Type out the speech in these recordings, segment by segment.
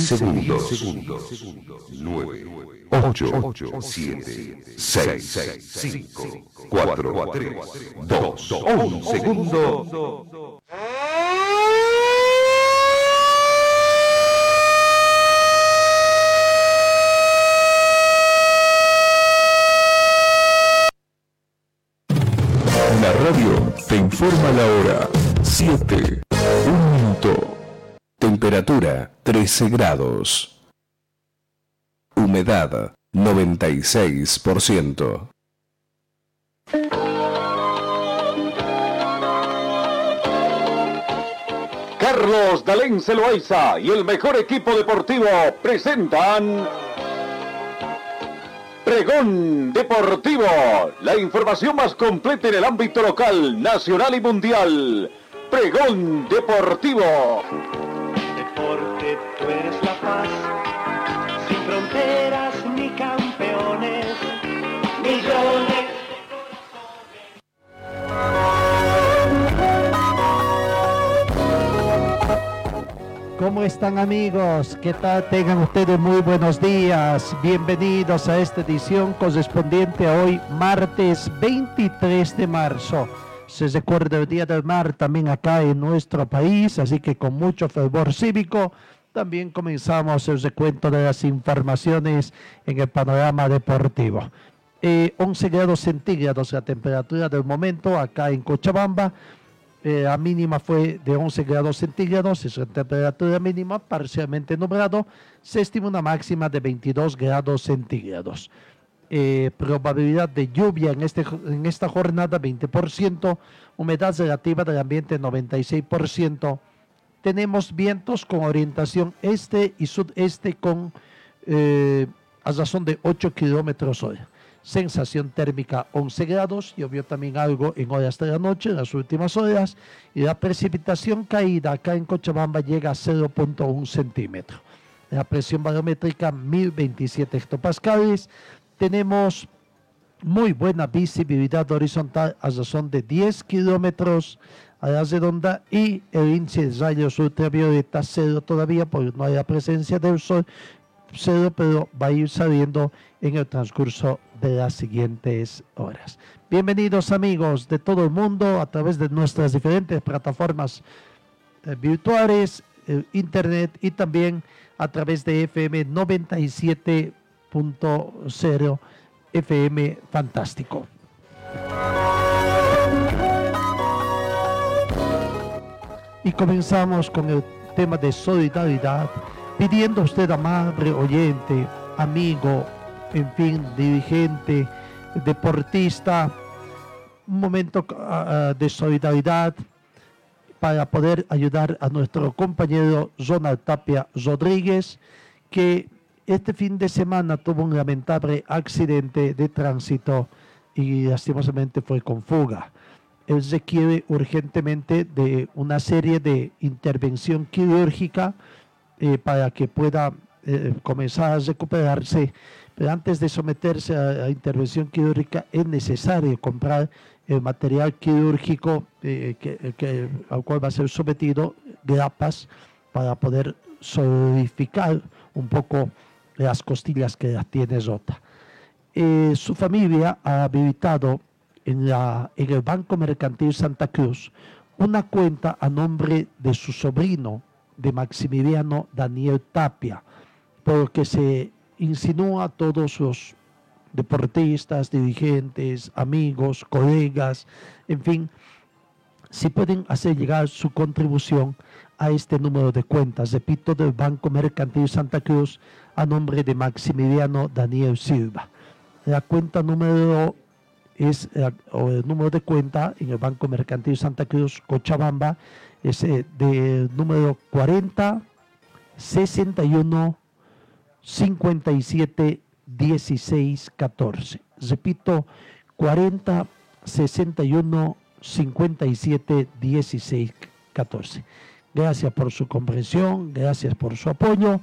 10 segundos. 9, 8, 7, 6, 5, 4, 3, 2, 1 segundo. La radio te informa la hora. 7, 1 minuto. Temperatura 13 grados. Humedad 96%. Carlos Dalén Celoaiza y el mejor equipo deportivo presentan Pregón Deportivo, la información más completa en el ámbito local, nacional y mundial. Pregón Deportivo. Tú eres la paz, sin fronteras ni campeones, millones. ¿Cómo están amigos? ¿Qué tal? Tengan ustedes muy buenos días. Bienvenidos a esta edición correspondiente a hoy, martes 23 de marzo. Se recuerda el Día del Mar también acá en nuestro país, así que con mucho fervor cívico también comenzamos el recuento de las informaciones en el panorama deportivo. Eh, 11 grados centígrados la temperatura del momento acá en Cochabamba. Eh, la mínima fue de 11 grados centígrados, es la temperatura mínima parcialmente nublado. Se estima una máxima de 22 grados centígrados. Eh, probabilidad de lluvia en, este, en esta jornada 20%, humedad relativa del ambiente 96%. Tenemos vientos con orientación este y sudeste con eh, a razón de 8 kilómetros hora. Sensación térmica 11 grados, llovió también algo en horas de la noche, en las últimas horas, y la precipitación caída acá en Cochabamba llega a 0.1 centímetro. La presión barométrica 1027 hectopascales, tenemos muy buena visibilidad horizontal a razón de 10 kilómetros a la redonda y el índice de rayos ultravioleta cero todavía porque no hay la presencia del sol cero pero va a ir saliendo en el transcurso de las siguientes horas. Bienvenidos amigos de todo el mundo a través de nuestras diferentes plataformas eh, virtuales, eh, internet y también a través de FM 97.0 FM Fantástico. Y comenzamos con el tema de solidaridad, pidiendo a usted, amable oyente, amigo, en fin, dirigente, deportista, un momento uh, de solidaridad para poder ayudar a nuestro compañero Ronald Tapia Rodríguez, que este fin de semana tuvo un lamentable accidente de tránsito y lastimosamente fue con fuga. Él requiere urgentemente de una serie de intervención quirúrgica eh, para que pueda eh, comenzar a recuperarse. Pero antes de someterse a la intervención quirúrgica es necesario comprar el material quirúrgico eh, al cual va a ser sometido, grapas, para poder solidificar un poco las costillas que las tiene rota. Su familia ha habilitado en, el Banco Mercantil Santa Cruz una cuenta a nombre de su sobrino, de Maximiliano Daniel Tapia, porque se insinúa a todos los deportistas, dirigentes, amigos, colegas, en fin, si pueden hacer llegar su contribución a este número de cuentas, repito, del Banco Mercantil Santa Cruz a nombre de Maximiliano Daniel Silva. La cuenta número es, o el número de cuenta en el Banco Mercantil Santa Cruz, Cochabamba, es eh, de número 40 61 57 16 14. Repito, 40 61 57 16 14. Gracias por su comprensión, gracias por su apoyo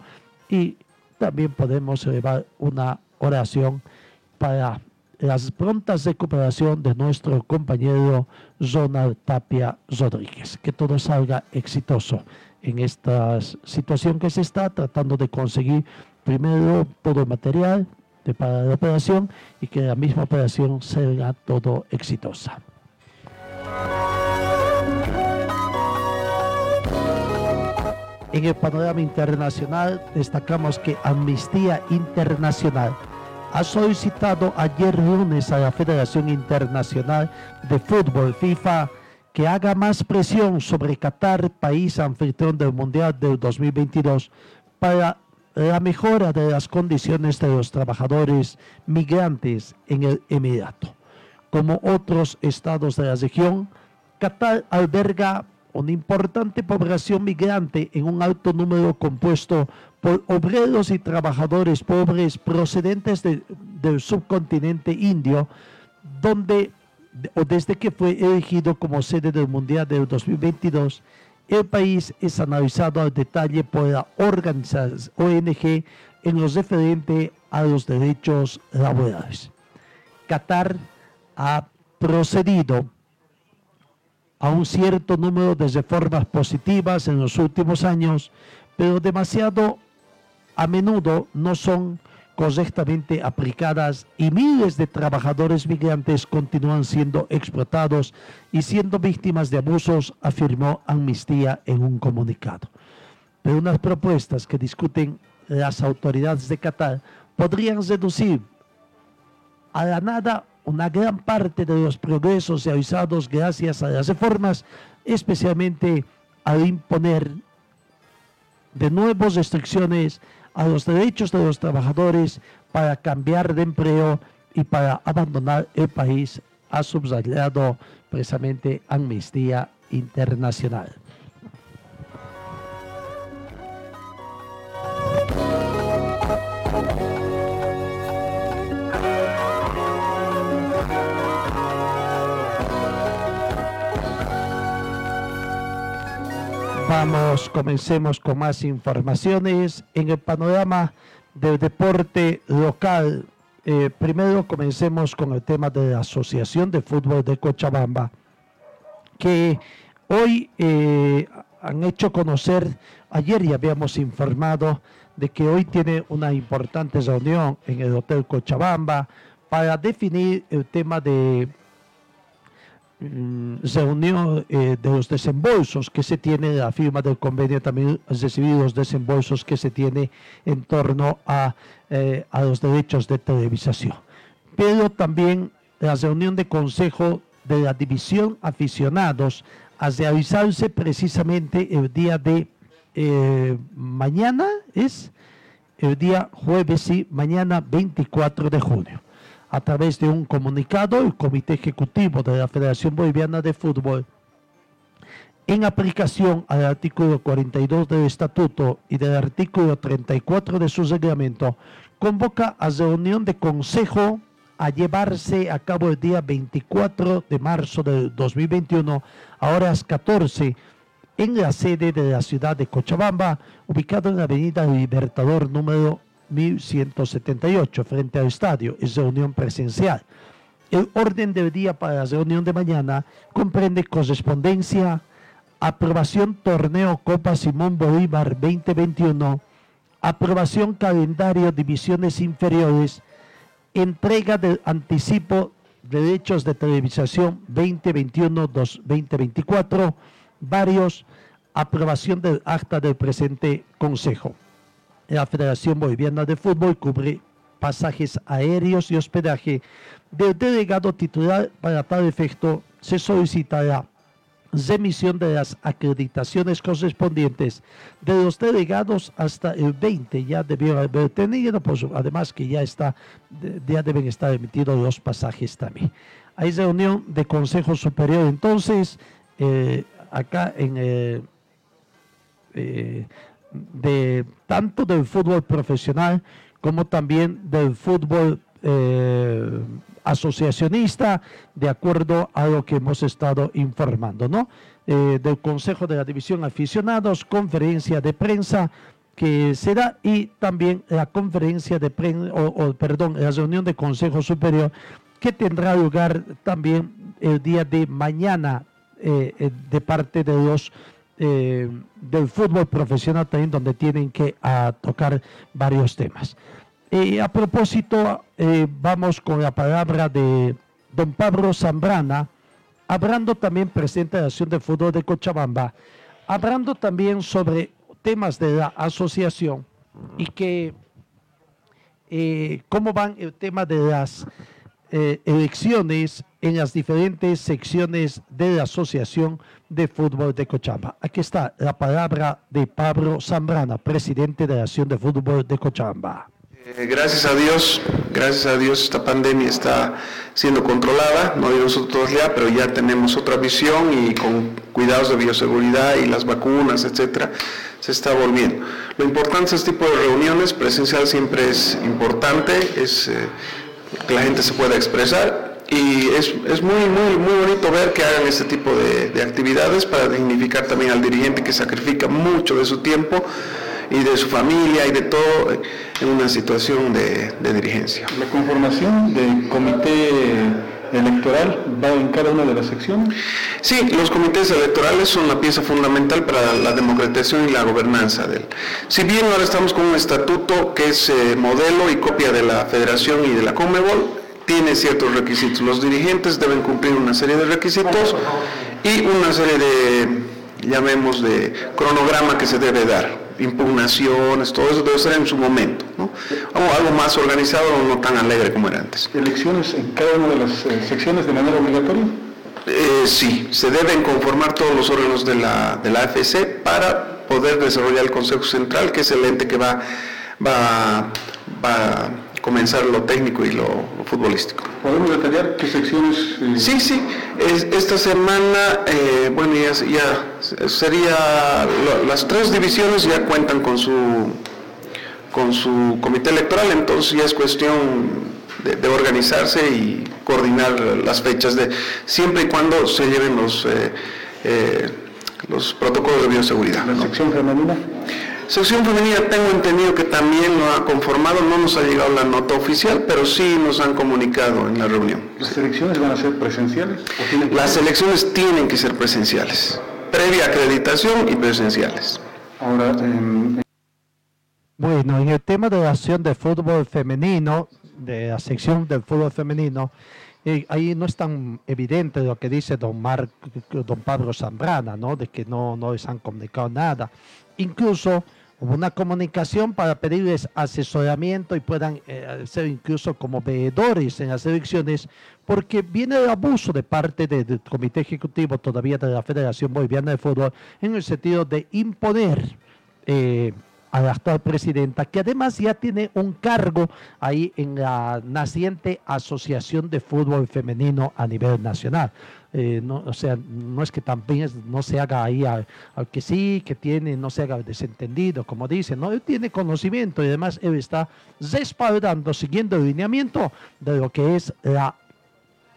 y también podemos elevar una oración para las prontas recuperación de nuestro compañero Ronald Tapia Rodríguez. Que todo salga exitoso en esta situación que se está tratando de conseguir primero todo el material de, para la operación y que la misma operación sea todo exitosa. En el panorama internacional destacamos que Amnistía Internacional ha solicitado ayer lunes a la Federación Internacional de Fútbol FIFA que haga más presión sobre Qatar, país anfitrión del Mundial del 2022, para la mejora de las condiciones de los trabajadores migrantes en el Emirato. Como otros estados de la región, Qatar alberga una importante población migrante en un alto número compuesto por obreros y trabajadores pobres procedentes del subcontinente indio, donde o desde que fue elegido como sede del Mundial del 2022, el país es analizado al detalle por la organización ONG en lo referente a los derechos laborales. Qatar ha procedido a un cierto número de reformas positivas en los últimos años, pero demasiado a menudo no son correctamente aplicadas y miles de trabajadores migrantes continúan siendo explotados y siendo víctimas de abusos, afirmó Amnistía en un comunicado. Pero unas propuestas que discuten las autoridades de Qatar podrían reducir a la nada una gran parte de los progresos realizados gracias a las reformas, especialmente al imponer de nuevas restricciones a los derechos de los trabajadores para cambiar de empleo y para abandonar el país, ha subrayado precisamente Amnistía Internacional. Vamos, comencemos con más informaciones en el panorama del deporte local. Eh, primero comencemos con el tema de la Asociación de Fútbol de Cochabamba, que hoy eh, han hecho conocer, ayer ya habíamos informado de que hoy tiene una importante reunión en el Hotel Cochabamba para definir el tema de Mm, reunión eh, de los desembolsos que se tiene, la firma del convenio también recibido los desembolsos que se tiene en torno a, eh, a los derechos de televisación. Pero también la reunión de consejo de la división aficionados a realizarse precisamente el día de eh, mañana, es el día jueves y mañana 24 de junio a través de un comunicado, el Comité Ejecutivo de la Federación Boliviana de Fútbol, en aplicación al artículo 42 del Estatuto y del artículo 34 de su reglamento, convoca a reunión de consejo a llevarse a cabo el día 24 de marzo del 2021 a horas 14 en la sede de la ciudad de Cochabamba, ubicado en la avenida Libertador número 1178 frente al estadio. Es reunión presencial. El orden del día para la reunión de mañana comprende correspondencia, aprobación torneo Copa Simón Bolívar 2021, aprobación calendario divisiones inferiores, entrega del anticipo de derechos de televisación 2021-2024, varios, aprobación del acta del presente consejo la Federación Boliviana de Fútbol cubre pasajes aéreos y hospedaje del delegado titular. Para tal efecto, se solicitará remisión de las acreditaciones correspondientes de los delegados hasta el 20 ya debieron haber tenido, pues, además que ya está, ya deben estar emitidos los pasajes también. Hay reunión de Consejo Superior entonces, eh, acá en eh, eh, de tanto del fútbol profesional como también del fútbol eh, asociacionista, de acuerdo a lo que hemos estado informando, ¿no? Eh, del Consejo de la División Aficionados, conferencia de prensa que será y también la conferencia de prensa, o, perdón, la reunión de Consejo Superior que tendrá lugar también el día de mañana eh, de parte de los eh, del fútbol profesional también donde tienen que ah, tocar varios temas. Y a propósito, eh, vamos con la palabra de don Pablo Zambrana, hablando también presidente de la Acción de Fútbol de Cochabamba, hablando también sobre temas de la asociación y que eh, cómo van el tema de las eh, elecciones en las diferentes secciones de la Asociación de Fútbol de Cochabamba. Aquí está la palabra de Pablo Zambrana, presidente de la Acción de Fútbol de Cochabamba. Eh, gracias a Dios, gracias a Dios esta pandemia está siendo controlada, no de nosotros ya, pero ya tenemos otra visión y con cuidados de bioseguridad y las vacunas, etcétera, se está volviendo. Lo importante de este tipo de reuniones, presencial siempre es importante, es eh, que la gente se pueda expresar y es, muy, muy, muy bonito ver que hagan este tipo de, de actividades para dignificar también al dirigente que sacrifica mucho de su tiempo y de su familia y de todo en una situación de, dirigencia. ¿La conformación del comité electoral va en cada una de las secciones? Sí, los comités electorales son la pieza fundamental para la democratización y la gobernanza de él. Si bien ahora estamos con un estatuto que es eh, modelo y copia de la Federación y de la Comebol, tiene ciertos requisitos. Los dirigentes deben cumplir una serie de requisitos y una serie de, llamemos, de cronograma que se debe dar impugnaciones, todo eso debe ser en su momento, ¿no? algo más organizado, no tan alegre como era antes. ¿Elecciones en cada una de las eh, secciones de manera obligatoria? Eh, sí, se deben conformar todos los órganos de la, de la AFC para poder desarrollar el Consejo Central, que es el ente que va, va, va comenzar lo técnico y lo, futbolístico. ¿Podemos detallar qué secciones? Eh? Sí, sí. esta semana, eh, bueno, ya, ya, sería, las tres divisiones ya cuentan con su, con su comité electoral, entonces ya es cuestión de, organizarse y coordinar las fechas, de, siempre y cuando se lleven los, eh, los protocolos de bioseguridad. ¿La sección femenina? Sección femenina tengo entendido que también lo ha conformado, no nos ha llegado la nota oficial, pero sí nos han comunicado en la reunión. ¿Las elecciones van a ser presenciales? Las elecciones tienen que ser presenciales, previa acreditación y presenciales. Ahora, Bueno, en el tema de la acción de fútbol femenino, de la sección del fútbol femenino, ahí no es tan evidente lo que dice don, Mar, don Pablo Zambrana, ¿no? de que no, no les han comunicado nada. Incluso Hubo una comunicación para pedirles asesoramiento y puedan eh, ser incluso como veedores en las elecciones, porque viene el abuso de parte del Comité Ejecutivo todavía de la Federación Boliviana de Fútbol en el sentido de imponer eh, a la actual presidenta, que además ya tiene un cargo ahí en la naciente Asociación de Fútbol Femenino a nivel nacional. Eh, no, o sea, no es que también no se haga ahí al, que sí, que tiene, no se haga desentendido, como dicen, no, él tiene conocimiento y además él está respaldando, siguiendo el lineamiento de lo que es la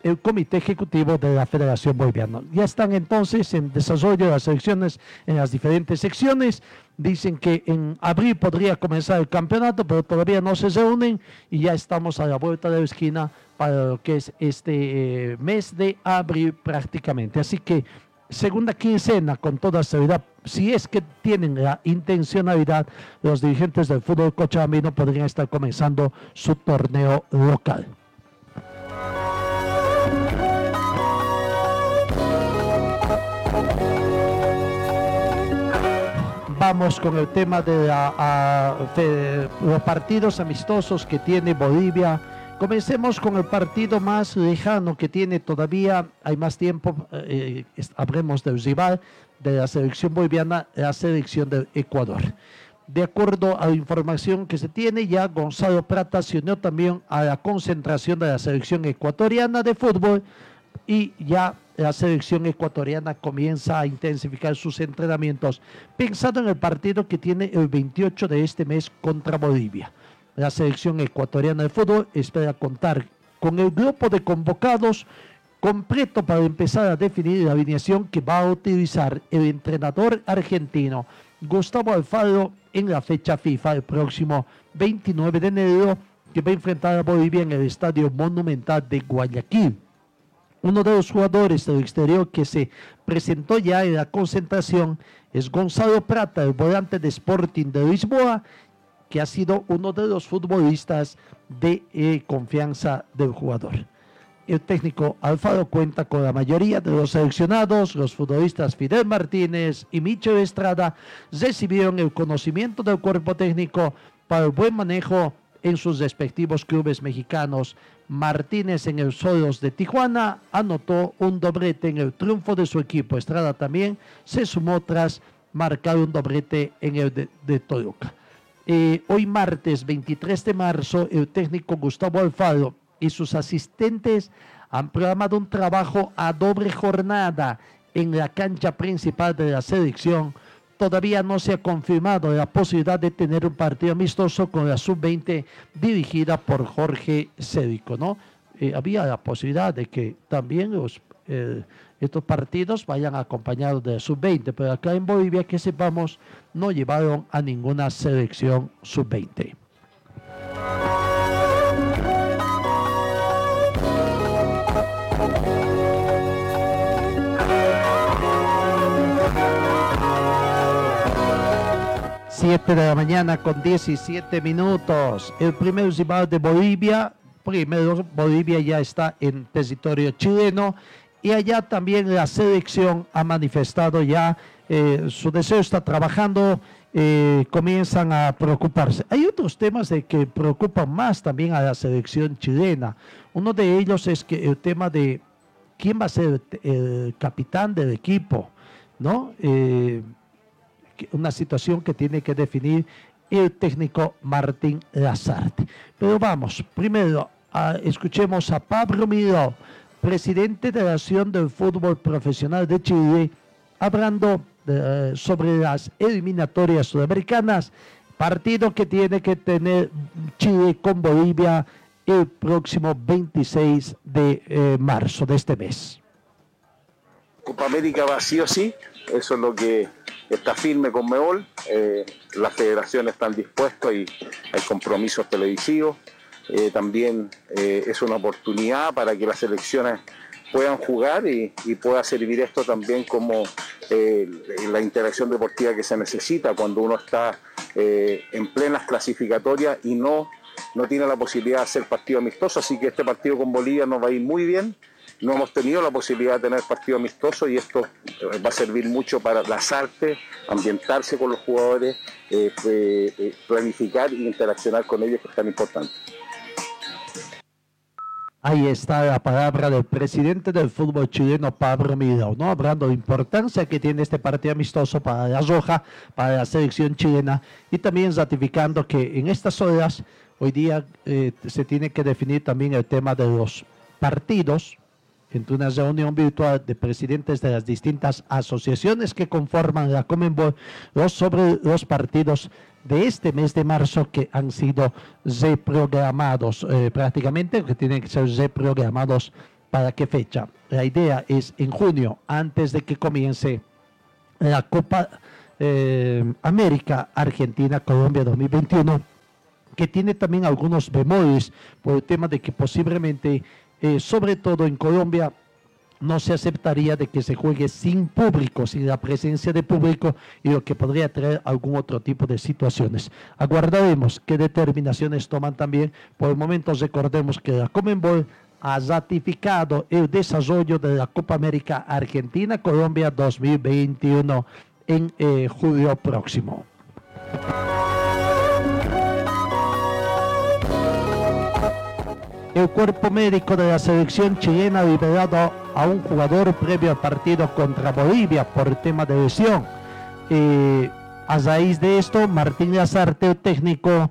el Comité Ejecutivo de la Federación Boliviana. Ya están entonces en desarrollo de las elecciones en las diferentes secciones. Dicen que en abril podría comenzar el campeonato, pero todavía no se reúnen y ya estamos a la vuelta de la esquina para lo que es este eh, mes de abril prácticamente. Así que segunda quincena, con toda seguridad, si es que tienen la intencionalidad, los dirigentes del fútbol cochabambino podrían estar comenzando su torneo local. Vamos con el tema de, los partidos amistosos que tiene Bolivia. Comencemos con el partido más lejano que tiene todavía, hay más tiempo, eh, hablemos del rival de la selección boliviana, la selección de Ecuador. De acuerdo a la información que se tiene, ya Gonzalo Prata se unió también a la concentración de la selección ecuatoriana de fútbol y ya la selección ecuatoriana comienza a intensificar sus entrenamientos, pensando en el partido que tiene el 28 de este mes contra Bolivia. La selección ecuatoriana de fútbol espera contar con el grupo de convocados completo para empezar a definir la alineación que va a utilizar el entrenador argentino Gustavo Alfaro en la fecha FIFA el próximo 29 de enero que va a enfrentar a Bolivia en el Estadio Monumental de Guayaquil. Uno de los jugadores del exterior que se presentó ya en la concentración es Gonzalo Prata, el volante de Sporting de Lisboa, que ha sido uno de los futbolistas de eh, confianza del jugador. El técnico Alfaro cuenta con la mayoría de los seleccionados, los futbolistas Fidel Martínez y Michel Estrada recibieron el conocimiento del cuerpo técnico para el buen manejo en sus respectivos clubes mexicanos. Martínez en el Solos de Tijuana anotó un doblete en el triunfo de su equipo. Estrada también se sumó tras marcar un doblete en el de, de Toluca. Eh, hoy martes 23 de marzo, el técnico Gustavo Alfaro y sus asistentes han programado un trabajo a doble jornada en la cancha principal de la selección. Todavía no se ha confirmado la posibilidad de tener un partido amistoso con la sub-20 dirigida por Jorge Cédico, ¿no? Eh, había la posibilidad de que también eh, estos partidos vayan acompañados de sub-20, pero acá en Bolivia, que sepamos, no llevaron a ninguna selección sub-20. Siete de la mañana con 17 minutos. El primer rival de Bolivia, primero Bolivia ya está en territorio chileno y allá también la selección ha manifestado ya eh, su deseo, está trabajando, eh, comienzan a preocuparse. Hay otros temas de que preocupan más también a la selección chilena. Uno de ellos es que el tema de quién va a ser el capitán del equipo, ¿no? Eh, una situación que tiene que definir el técnico Martín Lazarte. Pero vamos, primero escuchemos a Pablo Miró, presidente de la Asociación del Fútbol Profesional de Chile, hablando de, sobre las eliminatorias sudamericanas, partido que tiene que tener Chile con Bolivia el próximo 26 de eh, marzo de este mes. Copa América va sí o sí, eso es lo que está firme con Meol, eh, las federaciones están dispuestas y hay compromisos televisivos. Eh, también eh, es una oportunidad para que las selecciones puedan jugar y, pueda servir esto también como la interacción deportiva que se necesita cuando uno está en plenas clasificatorias y no, no tiene la posibilidad de hacer partido amistoso. Así que este partido con Bolivia nos va a ir muy bien no hemos tenido la posibilidad de tener partido amistoso y esto eh, va a servir mucho para las artes, ambientarse con los jugadores, eh, eh, planificar e interaccionar con ellos, que es tan importante. Ahí está la palabra del presidente del fútbol chileno, Pablo Miró, ¿no? Hablando de importancia que tiene este partido amistoso para la Roja, para la selección chilena, y también ratificando que en estas horas, hoy día, se tiene que definir también el tema de los partidos, entre una reunión virtual de presidentes de las distintas asociaciones que conforman la Comenbol sobre los partidos de este mes de marzo que han sido reprogramados eh, prácticamente, que tienen que ser reprogramados para qué fecha. La idea es en junio, antes de que comience la Copa eh, América Argentina Colombia 2021 que tiene también algunos bemoles por el tema de que posiblemente eh, sobre todo en Colombia, no se aceptaría de que se juegue sin público, sin la presencia de público y lo que podría traer algún otro tipo de situaciones. Aguardaremos qué determinaciones toman también. Por el momento recordemos que la Comenbol ha ratificado el desarrollo de la Copa América Argentina-Colombia 2021 en eh, julio próximo. El cuerpo médico de la selección chilena ha liberado a un jugador previo al partido contra Bolivia por tema de lesión. Eh, a raíz de esto, Martín Lazarte, el técnico,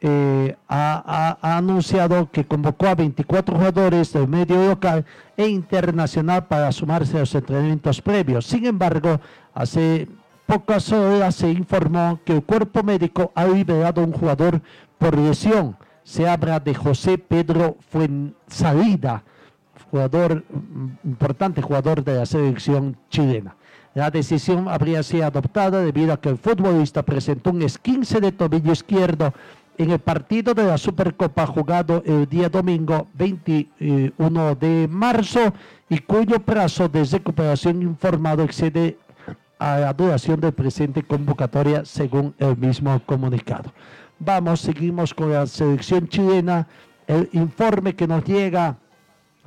eh, ha, anunciado que convocó a 24 jugadores del medio local e internacional para sumarse a los entrenamientos previos. Sin embargo, hace pocas horas se informó que el cuerpo médico ha liberado a un jugador por lesión se habla de José Pedro Fuensalida, jugador mm, importante jugador de la selección chilena. La decisión habría sido adoptada debido a que el futbolista presentó un esquince de tobillo izquierdo en el partido de la Supercopa jugado el día domingo 21 de marzo y cuyo plazo de recuperación informado excede a la duración del presente convocatoria según el mismo comunicado. Vamos, seguimos con la selección chilena, el informe que nos llega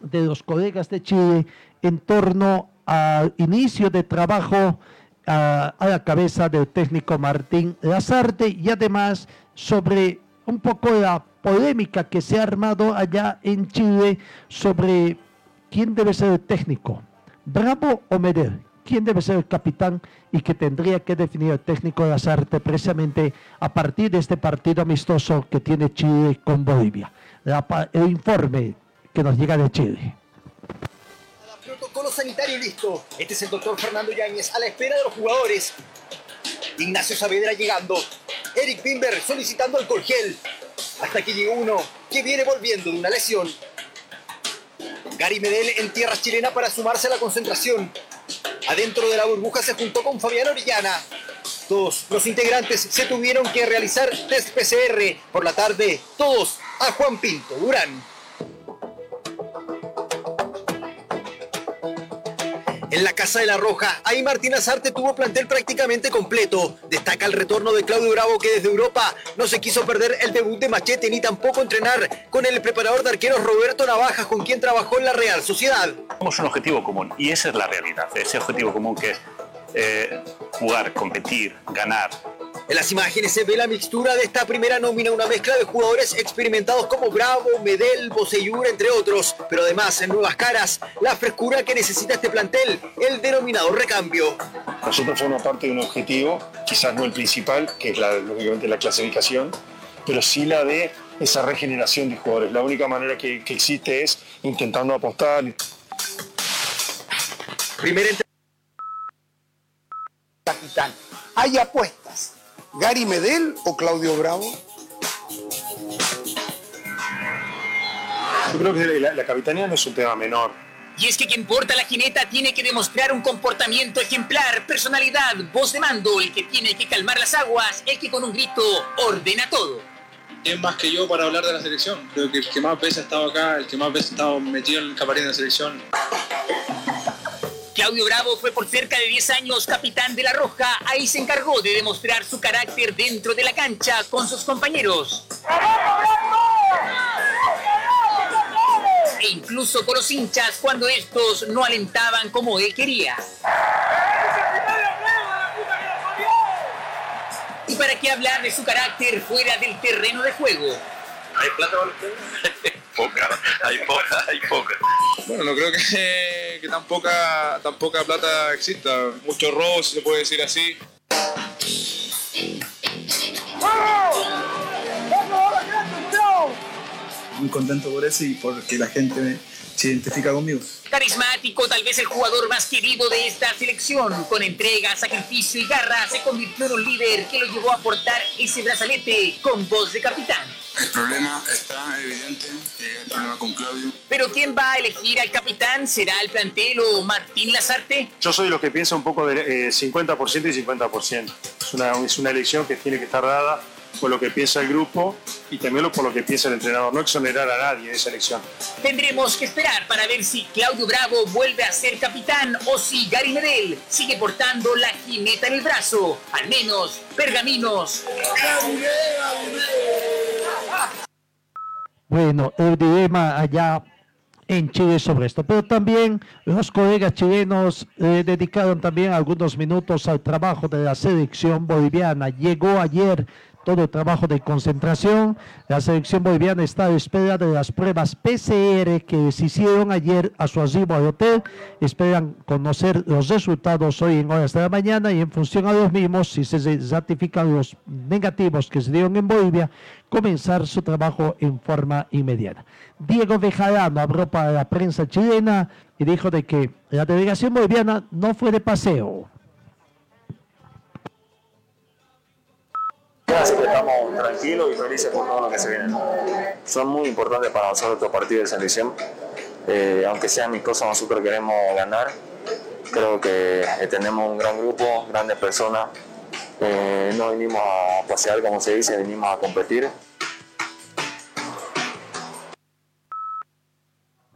de los colegas de Chile en torno al inicio de trabajo a, la cabeza del técnico Martín Lazarte y además sobre un poco la polémica que se ha armado allá en Chile sobre quién debe ser el técnico, Bravo o Medel, quién debe ser el capitán y que tendría que definir el técnico de Lazarte precisamente a partir de este partido amistoso que tiene Chile con Bolivia. El informe que nos llega de Chile. Protocolo sanitario listo. Este es el doctor Fernando Yáñez a la espera de los jugadores. Ignacio Saavedra llegando. Eric Bimber solicitando alcohol gel. Hasta que llegó uno que viene volviendo de una lesión. Gary Medel en tierra chilena para sumarse a la concentración. Adentro de la burbuja se juntó con Fabián Orellana. Todos los integrantes se tuvieron que realizar test PCR. Por la tarde, todos a Juan Pinto Durán. En la Casa de la Roja, ahí Martín Azarte tuvo plantel prácticamente completo. Destaca el retorno de Claudio Bravo que desde Europa no se quiso perder el debut de Machete ni tampoco entrenar con el preparador de arqueros Roberto Navajas con quien trabajó en la Real Sociedad. Tenemos un objetivo común y esa es la realidad, ese objetivo común que es eh, jugar, competir, ganar. En las imágenes se ve la mixtura de esta primera nómina, una mezcla de jugadores experimentados como Bravo, Medel, Boseyur, entre otros, pero además en nuevas caras, la frescura que necesita este plantel, el denominado recambio. Nosotros formamos parte de un objetivo, quizás no el principal, que es la, lógicamente la clasificación, pero sí la de esa regeneración de jugadores. La única manera que, que existe es intentando apostar. Primera. Capitán, ¿hay apuestas? ¿Gary Medel o Claudio Bravo? Yo creo que la, la capitanía no es un tema menor. Y es que quien porta la jineta tiene que demostrar un comportamiento ejemplar, personalidad, voz de mando, el que tiene que calmar las aguas, el que con un grito ordena todo. ¿Quién más que yo para hablar de la selección? Creo que el que más veces ha estado acá, el que más veces ha estado metido en el camarín de la selección. Claudio Bravo fue por cerca de 10 años capitán de La Roja, ahí se encargó de demostrar su carácter dentro de la cancha con sus compañeros. E incluso con los hinchas cuando estos no alentaban como él quería. ¿Y para qué hablar de su carácter fuera del terreno de juego? ¿Hay plata Poca, hay poca, hay poca. Bueno, no creo que, que tan, poca, tan poca plata exista. Mucho robo, si se puede decir así. Muy contento por eso y porque la gente me- se identifica conmigo. Carismático, tal vez el jugador más querido de esta selección. Con entrega, sacrificio y garra, se convirtió en un líder que lo llevó a portar ese brazalete con voz de capitán. El problema está evidente, el problema con Claudio. Pero ¿quién va a elegir al capitán? ¿Será el plantel o Martín Lazarte? Yo soy de los que piensa un poco de eh, 50% y 50%. Es una, es una elección que tiene que estar dada por lo que piensa el grupo y también por lo que piensa el entrenador. No exonerar a nadie de esa elección. Tendremos que esperar para ver si Claudio Bravo vuelve a ser capitán o si Gary Medel sigue portando la jineta en el brazo. Al menos, pergaminos. Bueno, el dilema allá en Chile sobre esto, pero también los colegas chilenos eh, dedicaron también algunos minutos al trabajo de la selección boliviana. Llegó ayer todo el trabajo de concentración. La selección boliviana está a la espera de las pruebas PCR que se hicieron ayer a su arribo al hotel. Esperan conocer los resultados hoy en horas de la mañana y en función a los mismos, si se ratifican los negativos que se dieron en Bolivia, comenzar su trabajo en forma inmediata. Diego Bejarano habló para la prensa chilena y dijo de que la delegación boliviana no fue de paseo. así que estamos tranquilos y felices por todo lo que se viene. Son muy importantes para nosotros estos partidos de selección. Eh, aunque sean mis cosas, nosotros queremos ganar. Creo que eh, tenemos un gran grupo, grandes personas. Eh, no vinimos a pasear, como se dice, vinimos a competir.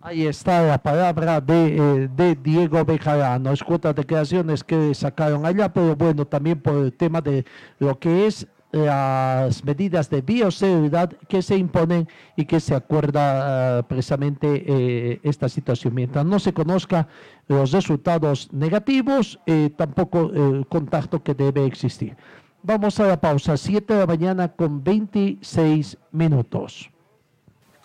Ahí está la palabra de, eh, de Diego Bejarano. Es declaraciones que sacaron allá, pero bueno, también por el tema de lo que es las medidas de bioseguridad que se imponen y que se acuerda ah, precisamente eh, esta situación. Mientras no se conozca los resultados negativos, eh, tampoco el contacto que debe existir. Vamos a la pausa, 7 de la mañana con 26 minutos.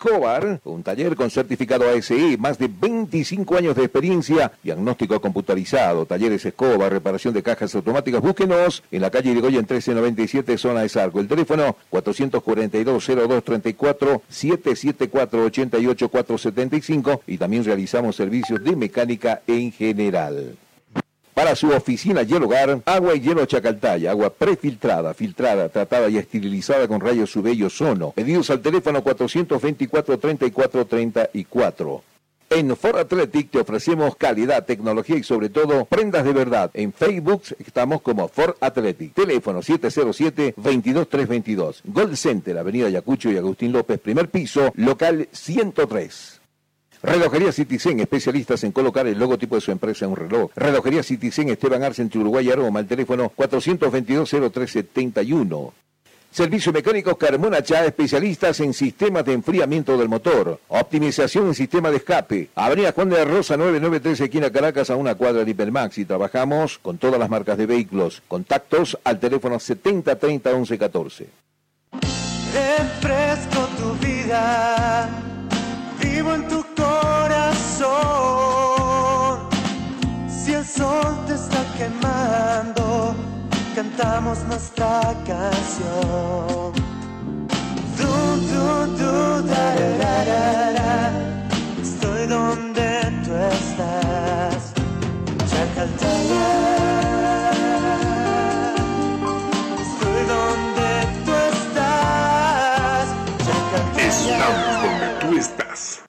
Escobar, un taller con certificado ASI, más de 25 años de experiencia, diagnóstico computarizado, talleres Escobar, reparación de cajas automáticas. Búsquenos en la calle Irigoyen 1397, zona de Sarco. El teléfono 442-0234, 774-88475 y también realizamos servicios de mecánica en general. Para su oficina y el hogar, agua y hielo Chacaltaya, agua prefiltrada, filtrada, tratada y esterilizada con rayos UV y ozono. Pedidos al teléfono 424-3434. En Ford Athletic te ofrecemos calidad, tecnología y sobre todo prendas de verdad. En Facebook estamos como Ford Athletic. Teléfono 707-22322. Gold Center, Avenida Yacucho y Agustín López, primer piso, local 103. Relojería Citizen, especialistas en colocar el logotipo de su empresa en un reloj. Relojería Citizen, Esteban Arce, Uruguay Aroma, el teléfono 422-0371. Servicio Mecánico Carmona Chá, especialistas en sistemas de enfriamiento del motor, optimización en sistema de escape. Avenida Juan de la Rosa 993, esquina Caracas, a una cuadra de Hipermax. Y trabajamos con todas las marcas de vehículos. Contactos al teléfono 7030 1114. Refresco tu vida, vivo en tu corazón. Si el sol te está quemando, cantamos nuestra canción. Du, du, du, da, da. Estoy donde tú estás. Chacaltaya.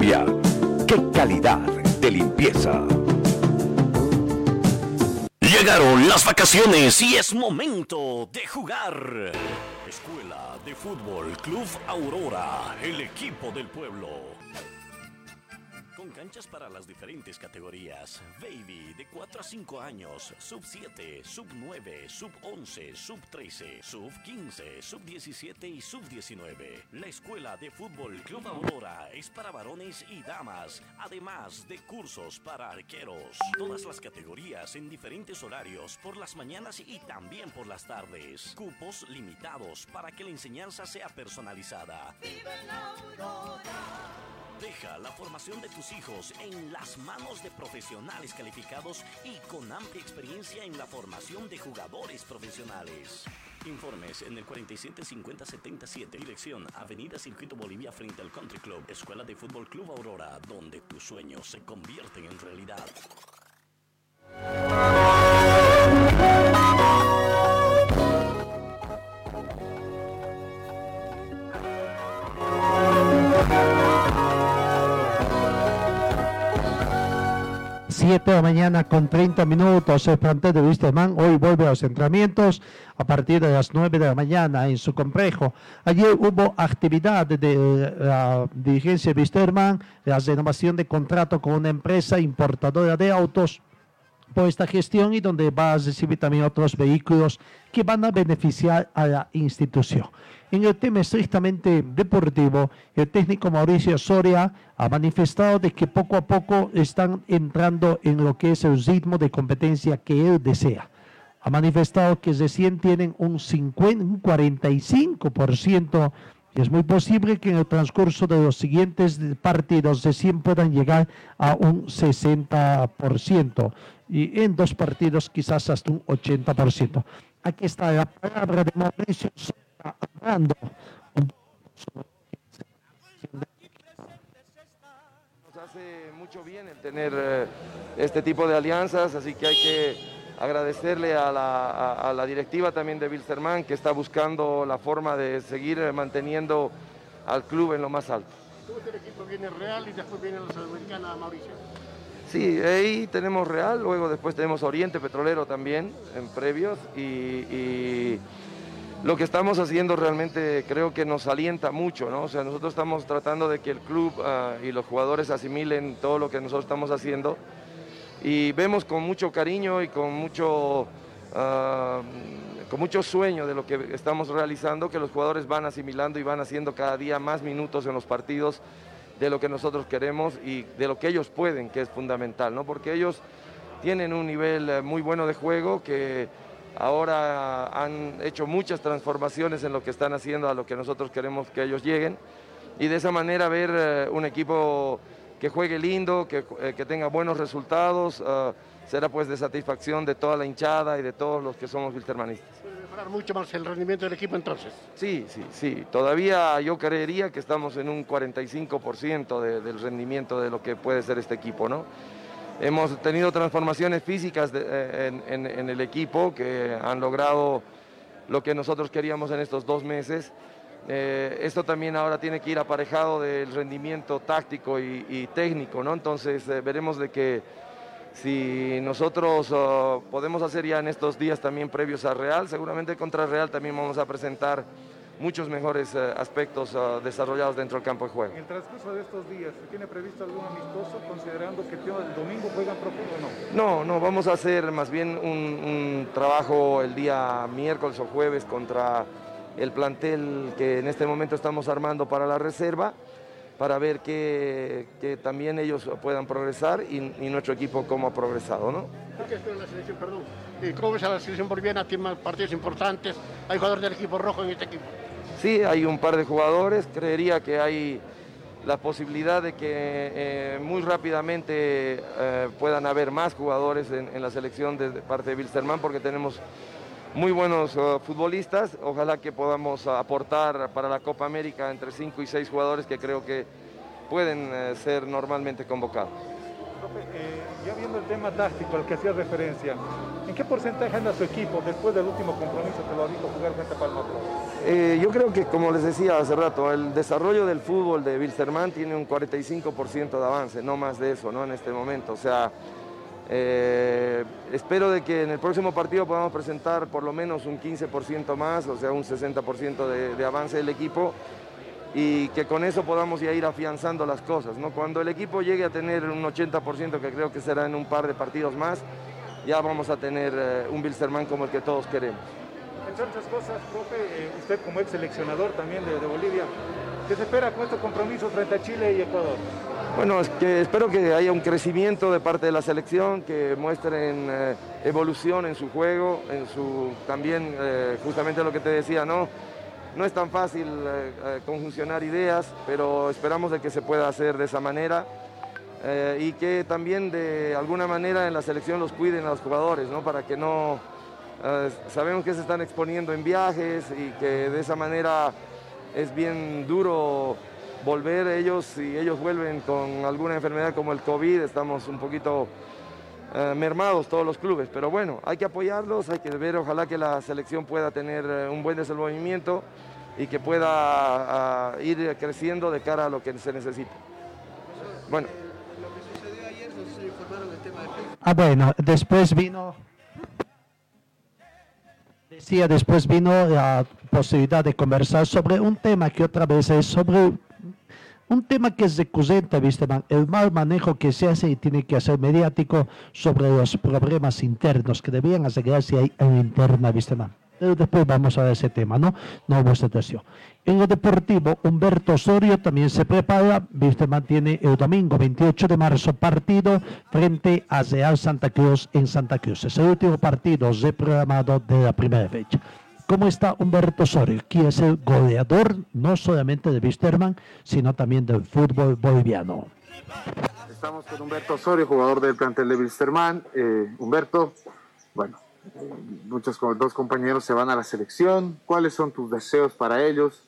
¡Qué calidad de limpieza! Llegaron las vacaciones y es momento de jugar. Escuela de Fútbol Club Aurora, el equipo del pueblo. Canchas para las diferentes categorías. Baby de 4 a 5 años, sub 7, sub 9, sub 11, sub 13, sub 15, sub 17 y sub 19. La Escuela de Fútbol Club Aurora es para varones y damas, además de cursos para arqueros. Todas las categorías en diferentes horarios por las mañanas y también por las tardes. Cupos limitados para que la enseñanza sea personalizada. Deja la formación de tus hijos en las manos de profesionales calificados y con amplia experiencia en la formación de jugadores profesionales. Informes en el 475077, dirección Avenida Circuito Bolivia frente al Country Club, Escuela de Fútbol Club Aurora, donde tus sueños se convierten en realidad. Siete de la mañana con 30 minutos. El plantel de Wisterman hoy vuelve a los entrenamientos a partir de las 9 de la mañana en su complejo. Ayer hubo actividad de la dirigencia de Wisterman, la renovación de contrato con una empresa importadora de autos por esta gestión y donde va a recibir también otros vehículos que van a beneficiar a la institución. En el tema estrictamente deportivo, el técnico Mauricio Soria ha manifestado de que poco a poco están entrando en lo que es el ritmo de competencia que él desea. Ha manifestado que recién tienen un, 50, un 45% y es muy posible que en el transcurso de los siguientes partidos recién puedan llegar a un 60% y en dos partidos quizás hasta un 80%. Aquí está la palabra de Mauricio hablando hace mucho bien el tener eh, este tipo de alianzas, así que hay que agradecerle a la, directiva también de Wilstermann que está buscando la forma de seguir manteniendo al club en lo más alto. el equipo viene Real y después viene la Sudamericana Mauricio. Sí, ahí tenemos Real, luego después tenemos Oriente Petrolero también en previos y, lo que estamos haciendo realmente creo que nos alienta mucho, ¿no? O sea, nosotros estamos tratando de que el club ah, y los jugadores asimilen todo lo que nosotros estamos haciendo y vemos con mucho cariño y con mucho, ah, con sueño de lo que estamos realizando que los jugadores van asimilando y van haciendo cada día más minutos en los partidos de lo que nosotros queremos y de lo que ellos pueden, que es fundamental, ¿no? Porque ellos tienen un nivel eh, muy bueno de juego que ahora han hecho muchas transformaciones en lo que están haciendo a lo que nosotros queremos que ellos lleguen y de esa manera ver eh, un equipo que juegue lindo, que, eh, que tenga buenos resultados, será pues de satisfacción de toda la hinchada y de todos los que somos wiltermanistas mucho más el rendimiento del equipo entonces. Sí, sí, sí. Todavía yo creería que estamos en un 45% del rendimiento de lo que puede ser este equipo, ¿no? Hemos tenido transformaciones físicas eh, en, el equipo que han logrado lo que nosotros queríamos en estos dos meses. Eh, esto también ahora tiene que ir aparejado del rendimiento táctico y, técnico, ¿no? Entonces eh, veremos de que si nosotros uh, podemos hacer ya en estos días también previos a Real, seguramente contra Real también vamos a presentar muchos mejores uh, aspectos uh, desarrollados dentro del campo de juego. En el transcurso de estos días, ¿se tiene previsto algún amistoso considerando que el domingo juegan profundo o no? No, no, vamos a hacer más bien un trabajo el día miércoles o jueves contra el plantel que en este momento estamos armando para la reserva para ver que, que también ellos puedan progresar y, nuestro equipo cómo ha progresado. ¿no? ¿Qué la selección, perdón? ¿Cómo ves a la selección boliviana? Tiene partidos importantes, hay jugadores del equipo rojo en este equipo. Sí, hay un par de jugadores, creería que hay la posibilidad de que eh, muy rápidamente eh, puedan haber más jugadores en, en, la selección de, parte de Wilstermann porque tenemos muy buenos uh, futbolistas. Ojalá que podamos aportar para la Copa América entre 5 y 6 jugadores que creo que pueden uh, ser normalmente convocados. Eh, ya viendo el tema táctico al que hacía referencia, ¿en qué porcentaje anda su equipo después del último compromiso que lo ha visto jugar frente a Palma eh, yo creo que, como les decía hace rato, el desarrollo del fútbol de Wilstermann tiene un 45% de avance, no más de eso, ¿no? En este momento, o sea, eh, espero de que en el próximo partido podamos presentar por lo menos un 15% más, o sea, un 60% de, avance del equipo y que con eso podamos ya ir afianzando las cosas. ¿no? Cuando el equipo llegue a tener un 80%, que creo que será en un par de partidos más, ya vamos a tener eh, un Bilsterman como el que todos queremos. Entre otras cosas, profe, eh, usted como ex seleccionador también de, de Bolivia, ¿qué se espera con estos compromisos frente a Chile y Ecuador? Bueno, espero que haya un crecimiento de parte de la selección, que muestren eh, evolución en su juego, en su también eh, justamente lo que te decía, no, no es tan fácil eh, conjuncionar ideas, pero esperamos de que se pueda hacer de esa manera y que también de alguna manera en la selección los cuiden a los jugadores, ¿no? Para que no sabemos que se están exponiendo en viajes y que de esa manera es bien duro volver ellos, si ellos vuelven con alguna enfermedad como el COVID, estamos un poquito eh, mermados todos los clubes, pero bueno, hay que apoyarlos, hay que ver, ojalá que la selección pueda tener eh, un buen desenvolvimiento y que pueda ah, ir creciendo de cara a lo que se necesita. Bueno. Ah, bueno, después vino decía, después vino la posibilidad de conversar sobre un tema que otra vez es sobre un tema que es recurrente, ¿viste, El mal manejo que se hace y tiene que hacer mediático sobre los problemas internos que debían asegurarse ahí en interna, ¿viste, Pero después vamos a ver ese tema, ¿no? No hubo situación. En lo deportivo, Humberto Osorio también se prepara. ¿viste, tiene el domingo 28 de marzo partido frente a Real Santa Cruz en Santa Cruz. Es el último partido reprogramado de la primera fecha. ¿Cómo está Humberto Osorio, quien es el goleador no solamente de Wisterman, sino también del fútbol boliviano? Estamos con Humberto Osorio, jugador del plantel de Wisterman. Eh, Humberto, bueno, muchos dos compañeros se van a la selección. ¿Cuáles son tus deseos para ellos?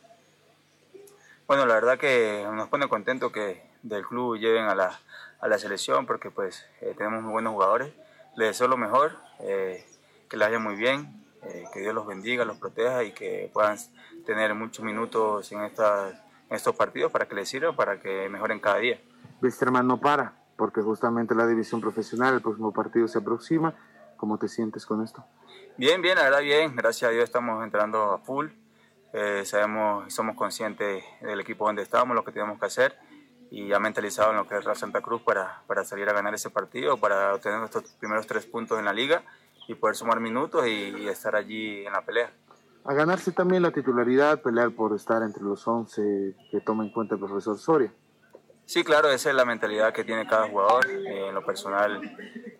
Bueno, la verdad que nos pone contento que del club lleven a la, a la selección porque pues eh, tenemos muy buenos jugadores. Les deseo lo mejor, eh, que les vaya muy bien, eh, que Dios los bendiga, los proteja y que puedan tener muchos minutos en, estas, en estos partidos para que les sirva, para que mejoren cada día. Wisterman no para, porque justamente la división profesional, el próximo partido se aproxima. ¿Cómo te sientes con esto? Bien, bien, la verdad bien. Gracias a Dios estamos entrando a full. Eh, sabemos y somos conscientes del equipo donde estamos, lo que tenemos que hacer y ya mentalizado en lo que es Real Santa Cruz para, para salir a ganar ese partido, para obtener nuestros primeros tres puntos en la liga y poder sumar minutos y, estar allí en la pelea. A ganarse también la titularidad, pelear por estar entre los 11 que toma en cuenta el profesor Soria. Sí, claro, esa es la mentalidad que tiene cada jugador. Eh, en lo personal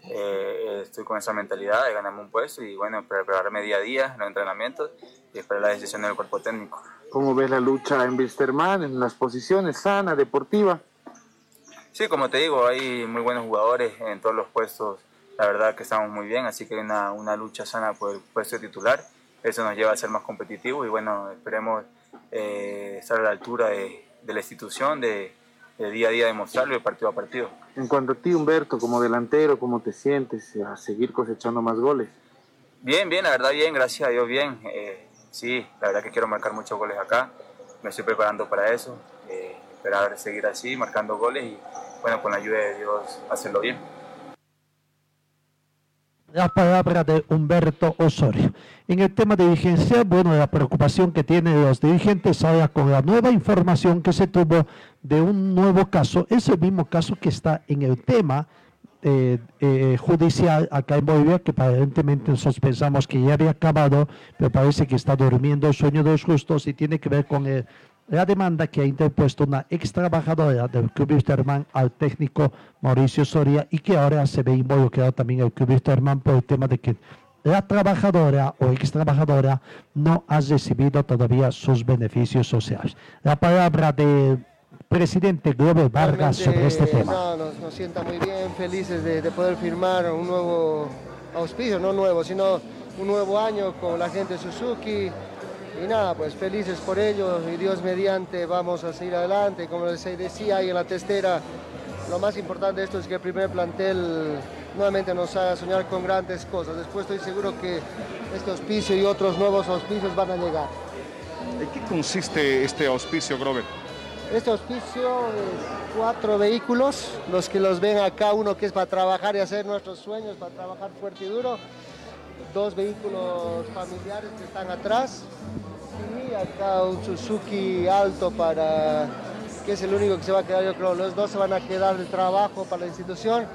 eh, estoy con esa mentalidad de ganarme un puesto y bueno, prepararme día a día en los entrenamientos y esperar la decisión del cuerpo técnico. ¿Cómo ves la lucha en Wisterman, en las posiciones sana, deportiva? Sí, como te digo, hay muy buenos jugadores en todos los puestos. La verdad que estamos muy bien, así que hay una, una lucha sana por el puesto de titular. Eso nos lleva a ser más competitivos y bueno, esperemos eh, estar a la altura de, de la institución, de, de, día a día demostrarlo y partido a partido. En cuanto a ti, Humberto, como delantero, ¿cómo te sientes a seguir cosechando más goles? Bien, bien, la verdad bien, gracias a Dios bien. Eh, sí, la verdad que quiero marcar muchos goles acá, me estoy preparando para eso, eh, esperar seguir así, marcando goles y bueno, con la ayuda de Dios hacerlo bien. La palabra de Humberto Osorio. En el tema de dirigencia, bueno, la preocupación que tienen los dirigentes ahora con la nueva información que se tuvo de un nuevo caso, es el mismo caso que está en el tema eh, eh, judicial acá en Bolivia, que aparentemente nosotros pensamos que ya había acabado, pero parece que está durmiendo el sueño de los justos y tiene que ver con la demanda que ha interpuesto una ex trabajadora del Club Wisterman al técnico Mauricio Soria y que ahora se ve involucrado también el Club Wisterman por el tema de que la trabajadora o ex trabajadora no ha recibido todavía sus beneficios sociales. La palabra de presidente Glover Vargas sobre este tema. No, nos, sienta muy bien, felices de, poder firmar un nuevo auspicio, no nuevo, sino un nuevo año con la gente de Suzuki. Y nada, pues felices por ello y Dios mediante vamos a seguir adelante. Como les decía ahí en la testera, lo más importante de esto es que el primer plantel nuevamente nos haga soñar con grandes cosas. Después estoy seguro que este auspicio y otros nuevos auspicios van a llegar. ¿En qué consiste este auspicio, Grover? Este auspicio es cuatro vehículos, los que los ven acá, uno que es para trabajar y hacer nuestros sueños, para trabajar fuerte y duro, dos vehículos familiares que están atrás y acá un Suzuki alto para que es el único que se va a quedar, yo creo, los dos se van a quedar de trabajo para la institución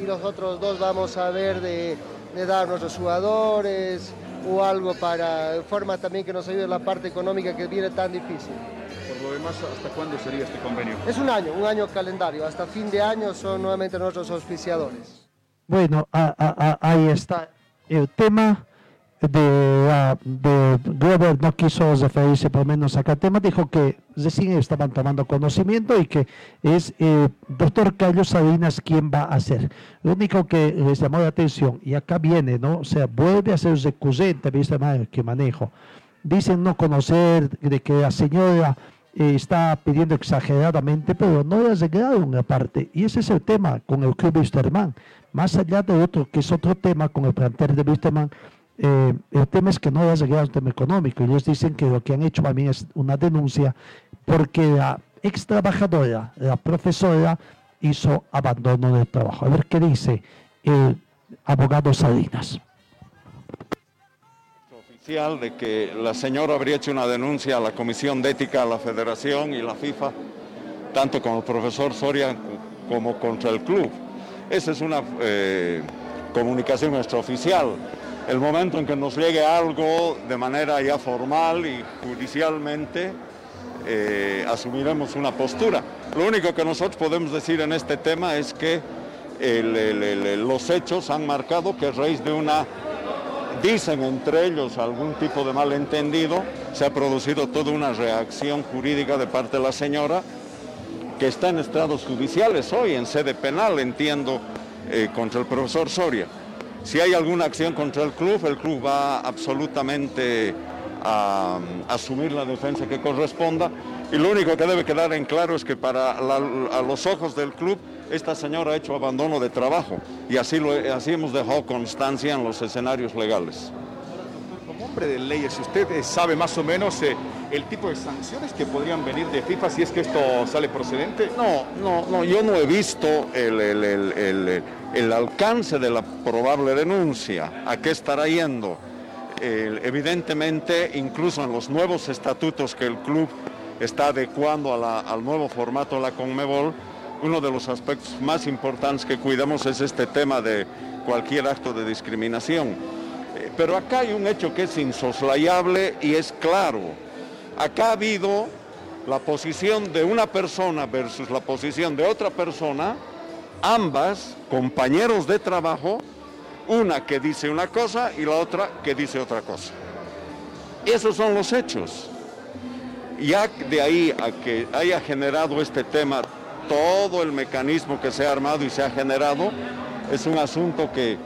y los otros dos vamos a ver de, de dar nuestros jugadores o algo para forma también que nos ayude en la parte económica que viene tan difícil lo demás, ¿hasta cuándo sería este convenio? Es un año, un año calendario. Hasta fin de año son nuevamente nuestros auspiciadores. Bueno, ahí está el tema de, de Glover no quiso referirse por menos a el tema, dijo que recién estaban tomando conocimiento y que es eh, doctor Carlos Salinas quien va a hacer. Lo único que les llamó la atención, y acá viene, ¿no? O sea, vuelve a ser recurrente, ¿viste? que manejo. Dicen no conocer de que la señora eh, está pidiendo exageradamente, pero no ha llegado una parte. Y ese es el tema con el club Wisterman. Más allá de otro, que es otro tema con el plantel de Wisterman, eh, el tema es que no ha llegado un tema económico. Ellos dicen que lo que han hecho también es una denuncia porque la ex trabajadora, la profesora, hizo abandono del trabajo. A ver qué dice el abogado Salinas de que la señora habría hecho una denuncia a la Comisión de Ética, a la Federación y la FIFA, tanto con el profesor Soria como contra el club. Esa es una eh, comunicación extraoficial. El momento en que nos llegue algo de manera ya formal y judicialmente, eh, asumiremos una postura. Lo único que nosotros podemos decir en este tema es que los hechos han marcado que a raíz de una dicen entre ellos algún tipo de malentendido, se ha producido toda una reacción jurídica de parte de la señora que está en estados judiciales hoy, en sede penal, entiendo, eh, contra el profesor Soria. Si hay alguna acción contra el club, el club va absolutamente a, asumir la defensa que corresponda Y lo único que debe quedar en claro es que para a los ojos del club esta señora ha hecho abandono de trabajo y así, lo, así hemos dejado constancia en los escenarios legales. Como hombre de leyes, usted eh, sabe más o menos eh, el tipo de sanciones que podrían venir de FIFA si es que esto sale procedente. No, no, no, yo no he visto el, el alcance de la probable denuncia, a qué estará yendo. evidentemente, incluso en los nuevos estatutos que el club está adecuando al nuevo formato de la Conmebol, uno de los aspectos más importantes que cuidamos es este tema de cualquier acto de discriminación. Eh, pero acá hay un hecho que es insoslayable y es claro. Acá ha habido la posición de una persona versus la posición de otra persona, ambas compañeros de trabajo, una que dice una cosa y la otra que dice otra cosa. Esos son los hechos. Ya de ahí a que haya generado este tema todo el mecanismo que se ha armado y se ha generado, es un asunto que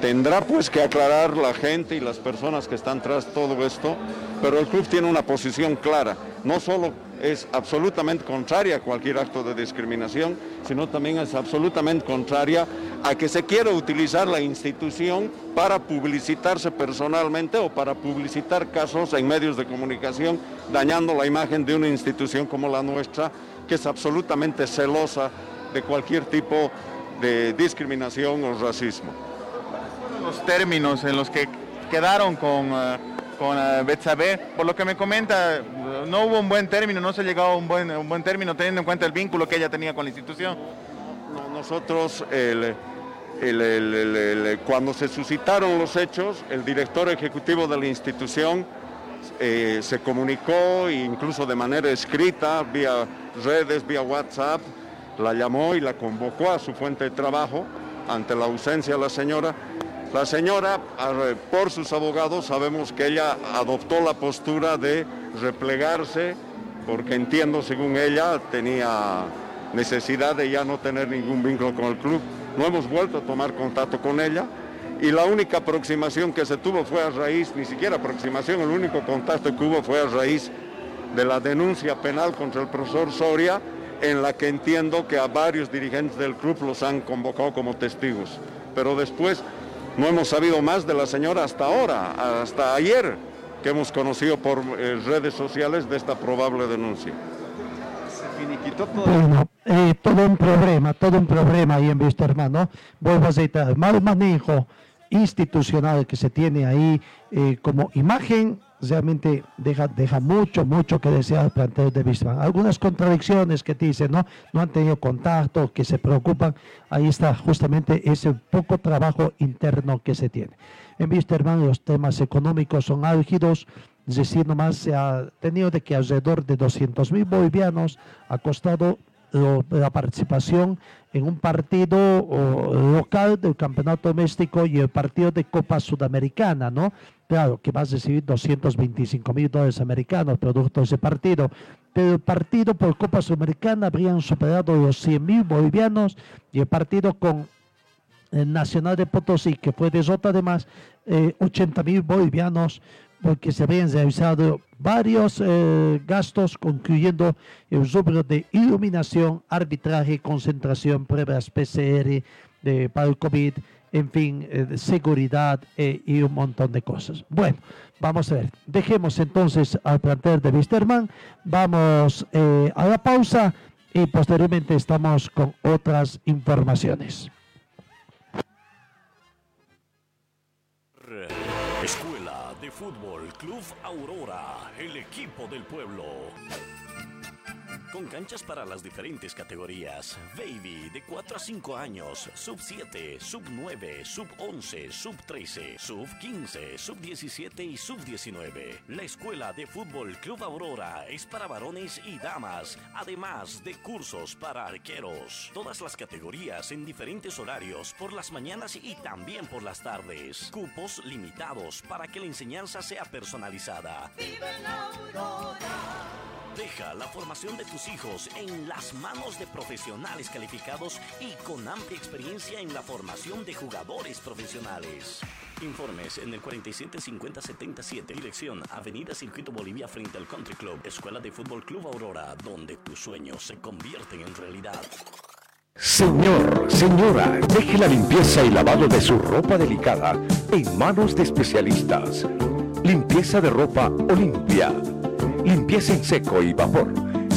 tendrá pues que aclarar la gente y las personas que están tras todo esto, pero el club tiene una posición clara, no solo es absolutamente contraria a cualquier acto de discriminación, sino también es absolutamente contraria a que se quiera utilizar la institución para publicitarse personalmente o para publicitar casos en medios de comunicación, dañando la imagen de una institución como la nuestra, que es absolutamente celosa de cualquier tipo de discriminación o racismo. Los términos en los que quedaron con, uh, con uh, por lo que me comenta, no hubo un buen término, no se llegó a un buen, un buen término teniendo en cuenta el vínculo que ella tenía con la institución. nosotros, cuando se suscitaron los hechos, el director ejecutivo de la institución eh, se comunicó incluso de manera escrita, vía redes, vía WhatsApp, la llamó y la convocó a su fuente de trabajo ante la ausencia de la señora. La señora, por sus abogados, sabemos que ella adoptó la postura de replegarse, porque entiendo, según ella, tenía necesidad de ya no tener ningún vínculo con el club. No hemos vuelto a tomar contacto con ella y la única aproximación que se tuvo fue a raíz, ni siquiera aproximación, el único contacto que hubo fue a raíz de la denuncia penal contra el profesor Soria, en la que entiendo que a varios dirigentes del club los han convocado como testigos. Pero después no hemos sabido más de la señora hasta ahora, hasta ayer, que hemos conocido por eh, redes sociales de esta probable denuncia. Bueno, eh, todo un problema, todo un problema ahí en Vista Hermano. Vuelvo a decir, mal manejo institucional que se tiene ahí eh, como imagen realmente deja, deja mucho, mucho que desear el plantel de Bismarck. Algunas contradicciones que dicen, ¿no? No han tenido contacto, que se preocupan. Ahí está justamente ese poco trabajo interno que se tiene. En Wisterman los temas económicos son álgidos, es decir, nomás se ha tenido de que alrededor de 200 mil bolivianos ha costado la participación en un partido local del campeonato doméstico y el partido de Copa Sudamericana, ¿no? Claro, que vas a recibir 225 mil dólares americanos producto de ese partido. Pero el partido por Copa Sudamericana habrían superado los 100 mil bolivianos y el partido con el Nacional de Potosí, que fue de Jota además, 80 mil bolivianos porque se habían realizado varios eh, gastos, incluyendo el rubro de iluminación, arbitraje, concentración, pruebas PCR de, para el COVID, en fin, eh, seguridad eh, y un montón de cosas. Bueno, vamos a ver. Dejemos entonces al plantel de Wisterman, vamos a la pausa y posteriormente estamos con otras informaciones. Fútbol Club Aurora, el equipo del pueblo con canchas para las diferentes categorías. Baby de 4 a 5 años, sub 7, sub 9, sub 11, sub 13, sub 15, sub 17 y sub 19. La escuela de fútbol Club Aurora es para varones y damas, además de cursos para arqueros. Todas las categorías en diferentes horarios, por las mañanas y también por las tardes. Cupos limitados para que la enseñanza sea personalizada. Deja la formación de tus hijos en las manos de profesionales calificados y con amplia experiencia en la formación de jugadores profesionales. Informes en el 475077, dirección Avenida Circuito Bolivia frente al Country Club, Escuela de Fútbol Club Aurora, donde tus sueños se convierten en realidad. Señor, señora, deje la limpieza y lavado de su ropa delicada en manos de especialistas. Limpieza de ropa Olimpia. Limpieza en seco y vapor.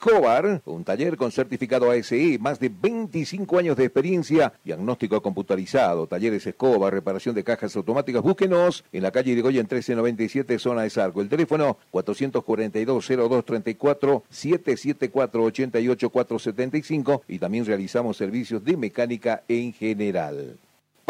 Cobar, un taller con certificado ASE, más de 25 años de experiencia, diagnóstico computarizado, talleres Escobar, reparación de cajas automáticas. Búsquenos en la calle Irigoyen 1397, zona de Sarco. El teléfono 442-0234, 774-88475 y también realizamos servicios de mecánica en general.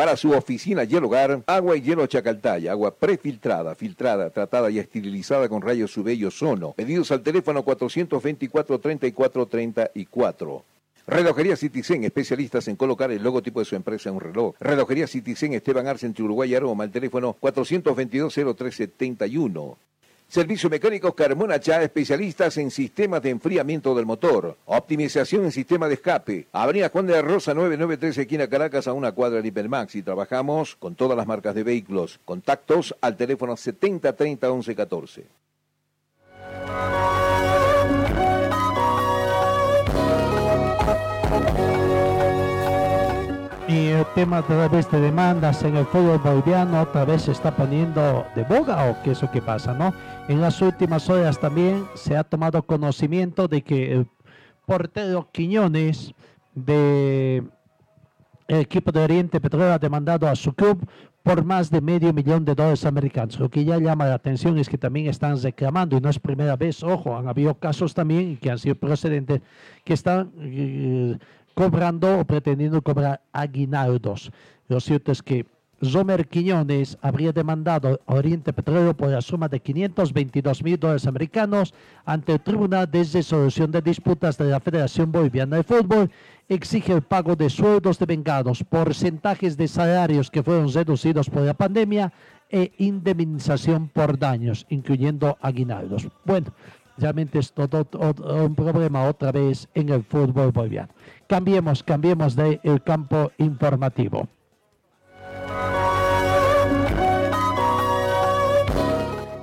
Para su oficina y el hogar, agua y hielo Chacaltaya, agua prefiltrada, filtrada, tratada y esterilizada con rayos UV y ozono. Pedidos al teléfono 424-3434. Relojería Citizen, especialistas en colocar el logotipo de su empresa en un reloj. Relojería Citizen, Esteban Arce, entre Uruguay y Aroma, el teléfono 422-0371. Servicio Mecánico Carmona Chá, especialistas en sistemas de enfriamiento del motor. Optimización en sistema de escape. Avenida Juan de Rosa 993, esquina Caracas, a una cuadra de Hipermax. Y trabajamos con todas las marcas de vehículos. Contactos al teléfono 70 30 11 14. Y el tema otra vez de demandas en el fútbol boliviano otra vez se está poniendo de boga o qué es lo que pasa, ¿no? En las últimas horas también se ha tomado conocimiento de que el portero Quiñones de el equipo de Oriente Petróleo ha demandado a su club por más de medio millón de dólares americanos. Lo que ya llama la atención es que también están reclamando, y no es primera vez, ojo, han habido casos también que han sido procedentes, que están eh, cobrando o pretendiendo cobrar aguinaldos. Lo cierto es que Zomer Quiñones habría demandado a Oriente Petróleo por la suma de 522 mil dólares americanos ante el Tribunal de Resolución de Disputas de la Federación Boliviana de Fútbol. Exige el pago de sueldos de vengados, porcentajes de salarios que fueron reducidos por la pandemia e indemnización por daños, incluyendo aguinaldos. Bueno, realmente es todo, un problema otra vez en el fútbol boliviano. Cambiemos, cambiemos de el campo informativo.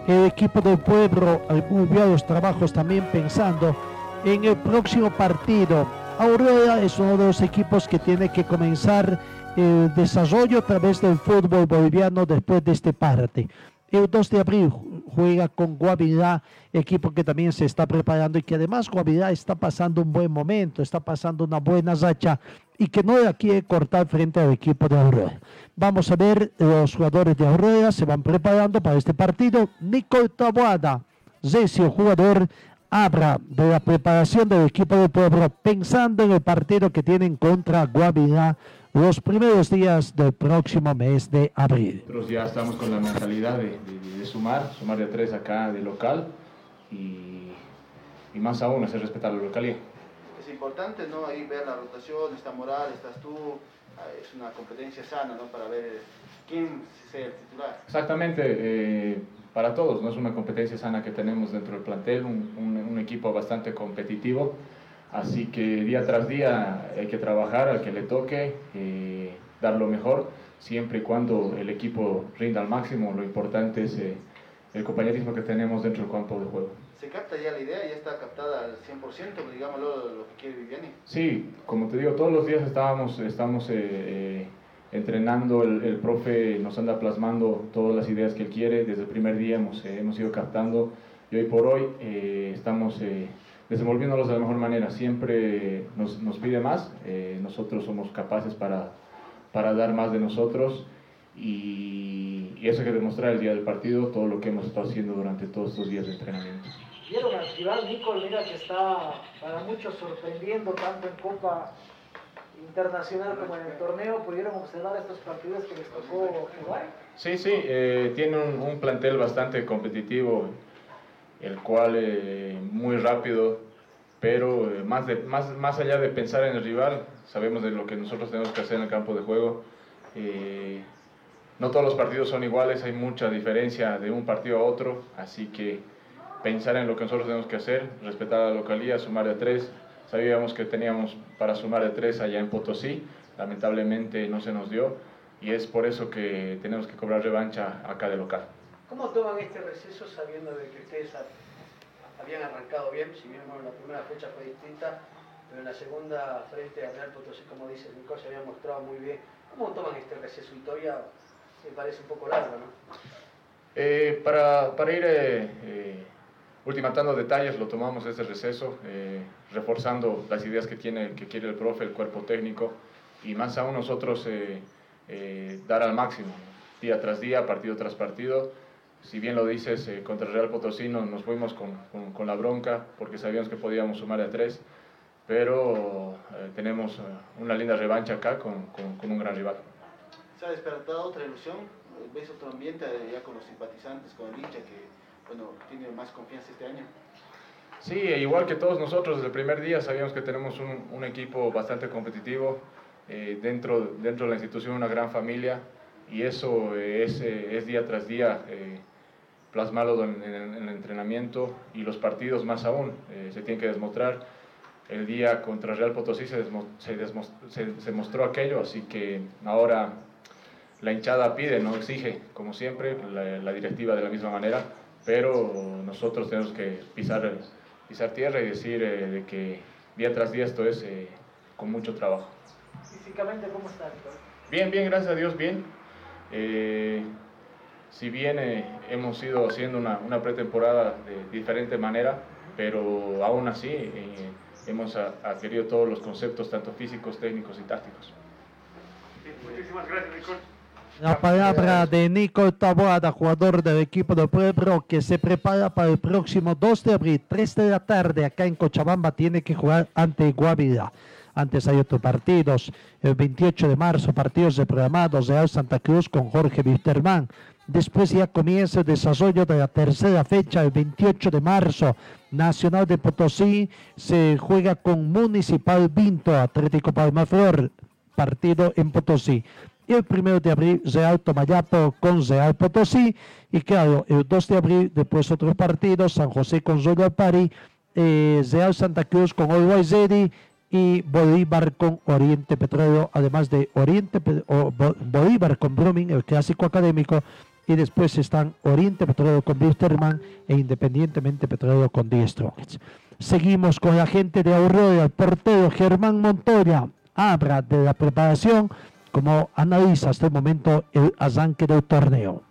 El equipo del pueblo volvió los trabajos también pensando en el próximo partido. Aurora es uno de los equipos que tiene que comenzar el desarrollo a través del fútbol boliviano después de este parte. El 2 de abril juega con Guavirá, equipo que también se está preparando y que además Guavirá está pasando un buen momento, está pasando una buena racha y que no la quiere cortar frente al equipo de Aurora. Vamos a ver, los jugadores de Aurora se van preparando para este partido. Nicole Tabuada, Zesio, jugador, habla de la preparación del equipo de pueblo pensando en el partido que tienen contra Guavirá los primeros días del próximo mes de abril. Nosotros ya estamos con la mentalidad de, sumar, sumar de tres acá de local y, y más aún hacer respetar la localidad. Es importante, ¿no? Ahí ver la rotación, está Moral, estás tú, ah, es una competencia sana, ¿no? Para ver quién sea el titular. Exactamente, eh, para todos, ¿no? Es una competencia sana que tenemos dentro del plantel, un, un, un equipo bastante competitivo. Así que día tras día hay que trabajar al que le toque, eh, dar lo mejor, siempre y cuando el equipo rinda al máximo. Lo importante es eh, el compañerismo que tenemos dentro del campo de juego. ¿Se capta ya la idea? ¿Ya está captada al 100%, digámoslo, lo que quiere Viviani? Sí, como te digo, todos los días estábamos, estamos eh, entrenando, el, el, profe nos anda plasmando todas las ideas que él quiere, desde el primer día hemos, hemos ido captando y hoy por hoy estamos desenvolviéndolos de la mejor manera. Siempre nos, nos pide más, eh, nosotros somos capaces para, para dar más de nosotros y, y, eso hay que demostrar el día del partido, todo lo que hemos estado haciendo durante todos estos días de entrenamiento. Vieron al rival Nico, mira que está para muchos sorprendiendo tanto en Copa internacional como en el torneo, ¿pudieron observar estos partidos que les tocó jugar? Sí, sí, eh, tiene un, un, plantel bastante competitivo, el cual eh, muy rápido, pero eh, más, de, más, más allá de pensar en el rival, sabemos de lo que nosotros tenemos que hacer en el campo de juego. Eh, no todos los partidos son iguales, hay mucha diferencia de un partido a otro, así que pensar en lo que nosotros tenemos que hacer, respetar la localidad, sumar de tres. Sabíamos que teníamos para sumar de tres allá en Potosí, lamentablemente no se nos dio y es por eso que tenemos que cobrar revancha acá de local. ¿Cómo toman este receso sabiendo de que ustedes habían arrancado bien, si bien bueno, la primera fecha fue distinta, pero en la segunda frente a Real Potosí, como dice Nico, se había mostrado muy bien. ¿Cómo toman este receso y todavía me parece un poco largo, ¿no? Eh, para, para, ir eh, eh, ultimatando detalles, lo tomamos este receso, eh, reforzando las ideas que, tiene, que quiere el profe, el cuerpo técnico, y más aún nosotros eh, dar al máximo, día tras día, partido tras partido. Si bien lo dices, contra el Real Potosí nos fuimos con, con, con, la bronca, porque sabíamos que podíamos sumar a tres, pero tenemos una linda revancha acá con, con un gran rival. ¿Se ha despertado otra ilusión? ¿Ves otro ambiente ya con los simpatizantes, con el hincha que bueno, tiene más confianza este año? Sí, igual que todos nosotros, desde el primer día sabíamos que tenemos un, un equipo bastante competitivo, eh, dentro, dentro de la institución una gran familia y eso es, es día tras día eh, plasmado en, en, en, el entrenamiento y los partidos más aún, eh, se tienen que demostrar. El día contra Real Potosí se, desmo, se, desmo, se, se mostró aquello, así que ahora la hinchada pide, no exige, como siempre, la, la, directiva de la misma manera, pero nosotros tenemos que pisar, pisar tierra y decir eh, de que día tras día esto es eh, con mucho trabajo. Físicamente, ¿cómo está, Bien, bien, gracias a Dios, bien. Eh, si bien eh, hemos ido haciendo una, una, pretemporada de diferente manera, pero aún así eh, hemos adquirido todos los conceptos, tanto físicos, técnicos y tácticos. Muchísimas gracias, Nicole. La palabra de Nico Taboada, jugador del equipo de Pueblo, que se prepara para el próximo 2 de abril, 3 de la tarde, acá en Cochabamba, tiene que jugar ante Guavirá. Antes hay otros partidos. El 28 de marzo, partidos de programados Real Santa Cruz con Jorge Wisterman. Después ya comienza el desarrollo de la tercera fecha, el 28 de marzo. Nacional de Potosí se juega con Municipal Vinto, Atlético Palmaflor, partido en Potosí. El primero de abril, Real Tomayapo con Real Potosí. Y claro, el 2 de abril, después otros partidos, San José con Zoya Pari, eh, Real Santa Cruz con Always Ready y Bolívar con Oriente Petróleo, además de Oriente o Bolívar con Blooming, el clásico académico, y después están Oriente Petróleo con Bisterman e Independientemente Petróleo con Die Strongets. Seguimos con la gente de Aurora, el portero Germán Montoya, habla de la preparación, como analiza hasta el momento el arranque del torneo.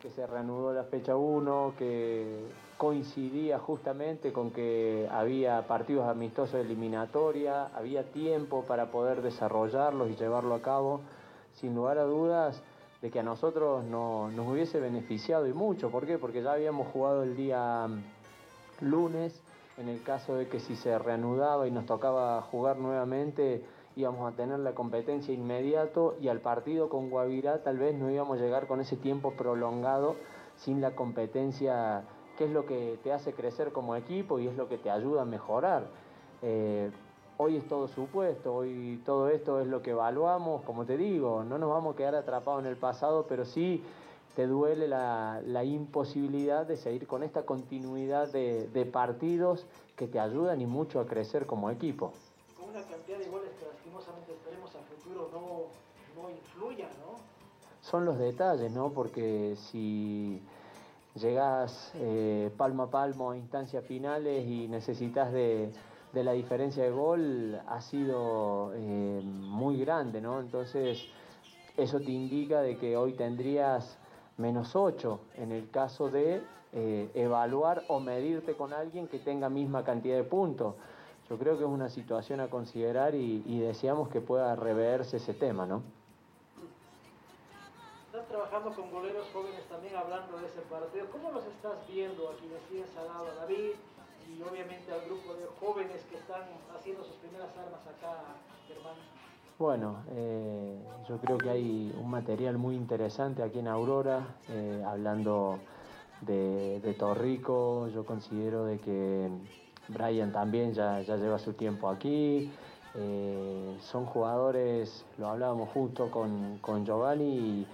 Que se reanudó la fecha 1, que coincidía justamente con que había partidos amistosos de eliminatoria, había tiempo para poder desarrollarlos y llevarlo a cabo, sin lugar a dudas de que a nosotros no, nos hubiese beneficiado y mucho. ¿Por qué? Porque ya habíamos jugado el día lunes, en el caso de que si se reanudaba y nos tocaba jugar nuevamente, íbamos a tener la competencia inmediato y al partido con Guavirá tal vez no íbamos a llegar con ese tiempo prolongado sin la competencia que es lo que te hace crecer como equipo y es lo que te ayuda a mejorar. Eh, hoy es todo supuesto, hoy todo esto es lo que evaluamos, como te digo, no nos vamos a quedar atrapados en el pasado, pero sí te duele la, la imposibilidad de seguir con esta continuidad de, de, partidos que te ayudan y mucho a crecer como equipo. Con una cantidad de goles que lastimosamente esperemos a futuro no, no influyan, ¿no? Son los detalles, ¿no? Porque si llegás eh, palmo a palmo a instancias finales y necesitas de, la diferencia de gol, ha sido eh, muy grande, ¿no? Entonces, eso te indica de que hoy tendrías menos 8 en el caso de eh, evaluar o medirte con alguien que tenga misma cantidad de puntos. Yo creo que es una situación a considerar y, y deseamos que pueda reverse ese tema, ¿no? Estás trabajando con goleros jóvenes también hablando de ese partido. ¿Cómo los estás viendo aquí? Decías al lado David, y obviamente al grupo de jóvenes que están haciendo sus primeras armas acá, hermano? Bueno, eh, yo creo que hay un material muy interesante aquí en Aurora, eh, hablando de, de, Torrico, yo considero de que Brian también ya, ya lleva su tiempo aquí, eh, son jugadores, lo hablábamos justo con, con Giovanni,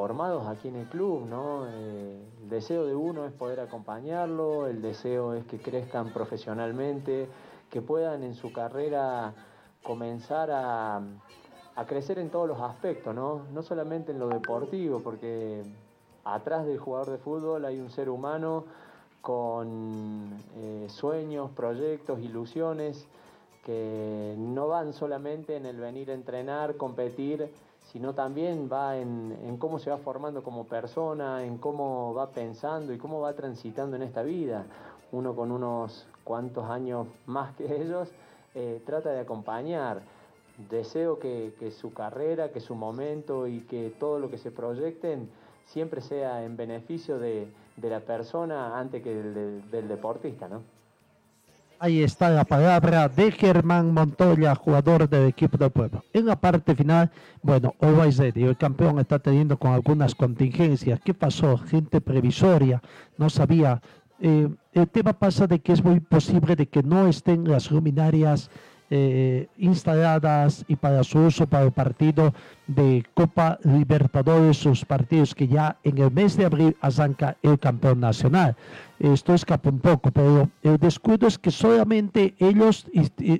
formados aquí en el club, ¿no? Eh, el deseo de uno es poder acompañarlo, el deseo es que crezcan profesionalmente, que puedan en su carrera comenzar a, crecer en todos los aspectos, ¿no? No solamente en lo deportivo, porque atrás del jugador de fútbol hay un ser humano con eh, sueños, proyectos, ilusiones, que no van solamente en el venir a entrenar, competir, sino también va en, cómo se va formando como persona, en cómo va pensando y cómo va transitando en esta vida. Uno con unos cuantos años más que ellos eh, trata de acompañar. Deseo que, su carrera, que su momento y que todo lo que se proyecten siempre sea en beneficio de, la persona antes que del, del deportista, ¿no? Ahí está la palabra de Germán Montoya, jugador del equipo del pueblo. En la parte final, bueno, Ovaizedi, el campeón está teniendo con algunas contingencias. ¿Qué pasó? Gente previsoria, no sabía. Eh, el tema pasa de que es muy posible de que no estén las luminarias eh, instaladas y para su uso para el partido de Copa Libertadores, sus partidos que ya en el mes de abril arranca el campeón nacional. Esto escapa un poco, pero el descuido es que solamente ellos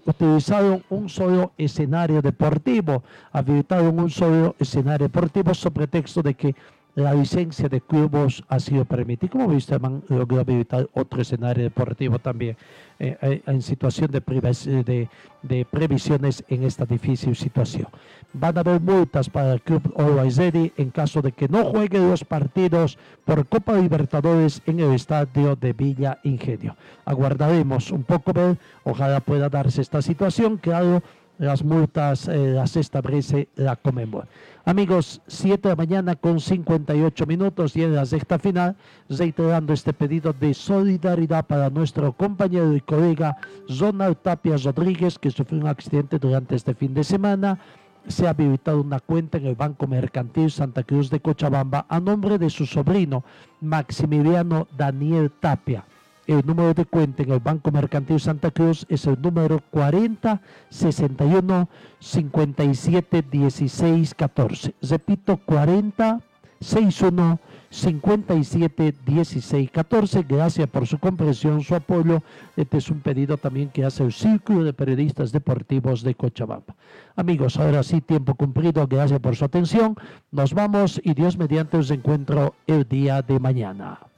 utilizaron un solo escenario deportivo, habilitaron un solo escenario deportivo sobre texto de que la licencia de clubes ha sido permitida. Como viste, han logrado habilitar otro escenario deportivo también eh, eh, en situación de, de, de, previsiones en esta difícil situación. Van a haber multas para el club Ready en caso de que no juegue los partidos por Copa Libertadores en el estadio de Villa Ingenio. Aguardaremos un poco ver, ojalá pueda darse esta situación, claro las multas eh, las establece la Comembol. Amigos, 7 de la mañana con 58 minutos y en la sexta final, reiterando este pedido de solidaridad para nuestro compañero y colega Ronald Tapia Rodríguez, que sufrió un accidente durante este fin de semana. Se ha habilitado una cuenta en el Banco Mercantil Santa Cruz de Cochabamba a nombre de su sobrino Maximiliano Daniel Tapia. El número de cuenta en el Banco Mercantil Santa Cruz es el número 40 61 57 16 14. Repito, 40 61 57 16 14. Gracias por su comprensión, su apoyo. Este es un pedido también que hace el Círculo de Periodistas Deportivos de Cochabamba. Amigos, ahora sí, tiempo cumplido. Gracias por su atención. Nos vamos y Dios mediante os encuentro el día de mañana.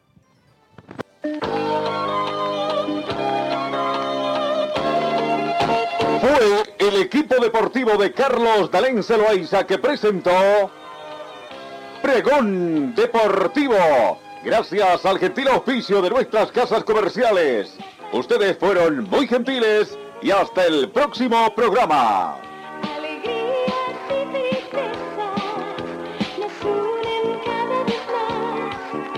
El equipo deportivo de Carlos Dalén Celoaiza que presentó Pregón Deportivo. Gracias al gentil oficio de nuestras casas comerciales. Ustedes fueron muy gentiles y hasta el próximo programa.